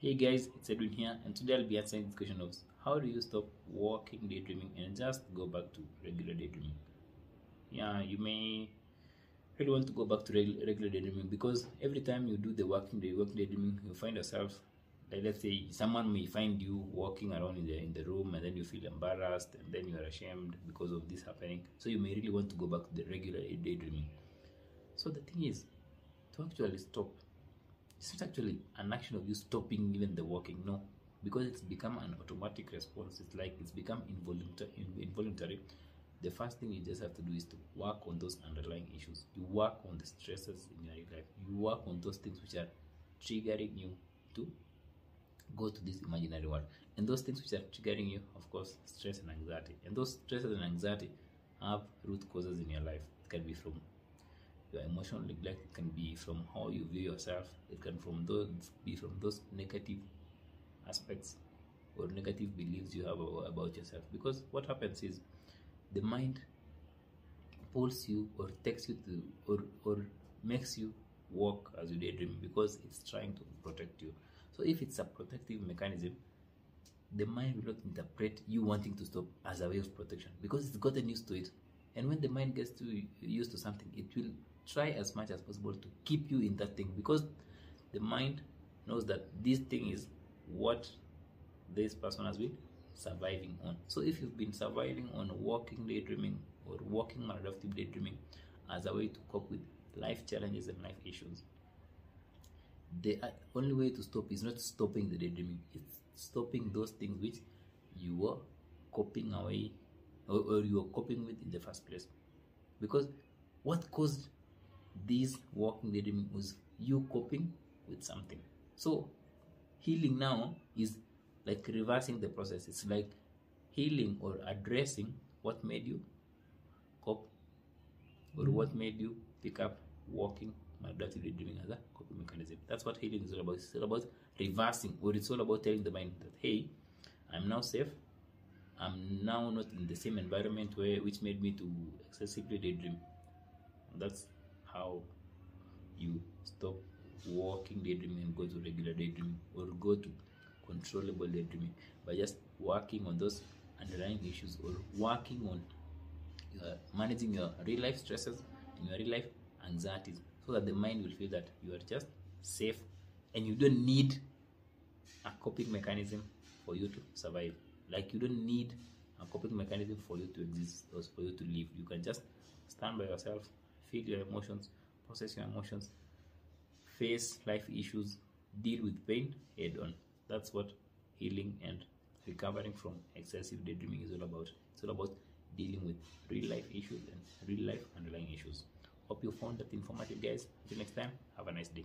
Hey guys, it's Edwin here, and today I'll be answering this question of how do you stop walking daydreaming and just go back to regular daydreaming? Yeah, you may really want to go back to reg- regular daydreaming because every time you do the walking day, walking daydreaming, you find yourself like let's say someone may find you walking around in the in the room and then you feel embarrassed and then you are ashamed because of this happening. So you may really want to go back to the regular daydreaming. So the thing is to actually stop it's not actually an action of you stopping even the walking no. Because it's become an automatic response it's like it's become involuntary involuntary. The first thing you just have to do is to work on those underlying issues. You work on the stresses in your life. You work on those things which are triggering you to go to this imaginary world. And those things which are triggering you of course stress and anxiety. And those stresses and anxiety have root causes in your life. It can be from your emotional neglect can be from how you view yourself. It can from those be from those negative aspects or negative beliefs you have about yourself. Because what happens is the mind pulls you or takes you to or or makes you walk as you daydream because it's trying to protect you. So if it's a protective mechanism the mind will not interpret you wanting to stop as a way of protection because it's gotten used to it and when the mind gets to used to something it will try as much as possible to keep you in that thing because the mind knows that this thing is what this person has been surviving on. So if you've been surviving on walking daydreaming or walking maladaptive daydreaming as a way to cope with life challenges and life issues, the only way to stop is not stopping the daydreaming, it's stopping those things which you were coping away or, or you were coping with in the first place. Because what caused this walking daydreaming was you coping with something. So healing now is like reversing the process. It's like healing or addressing what made you cope or mm-hmm. what made you pick up walking maladaptive daydreaming as a coping mechanism. That's what healing is all about. It's all about reversing, or it's all about telling the mind that hey, I'm now safe. I'm now not in the same environment where which made me to excessively daydream. That's how you stop walking daydreaming and go to regular daydreaming or go to controllable daydreaming by just working on those underlying issues or working on your managing your real life stresses and your real life anxieties so that the mind will feel that you are just safe and you don't need a coping mechanism for you to survive like you don't need a coping mechanism for you to exist or for you to live. You can just stand by yourself feel your emotions process your emotions face life issues deal with pain head on. That's what healing and recovering from excessive daydreaming is all about. It's all about dealing with real life issues and real life underlying issues. Hope you found that informative guys. Until next time have a nice day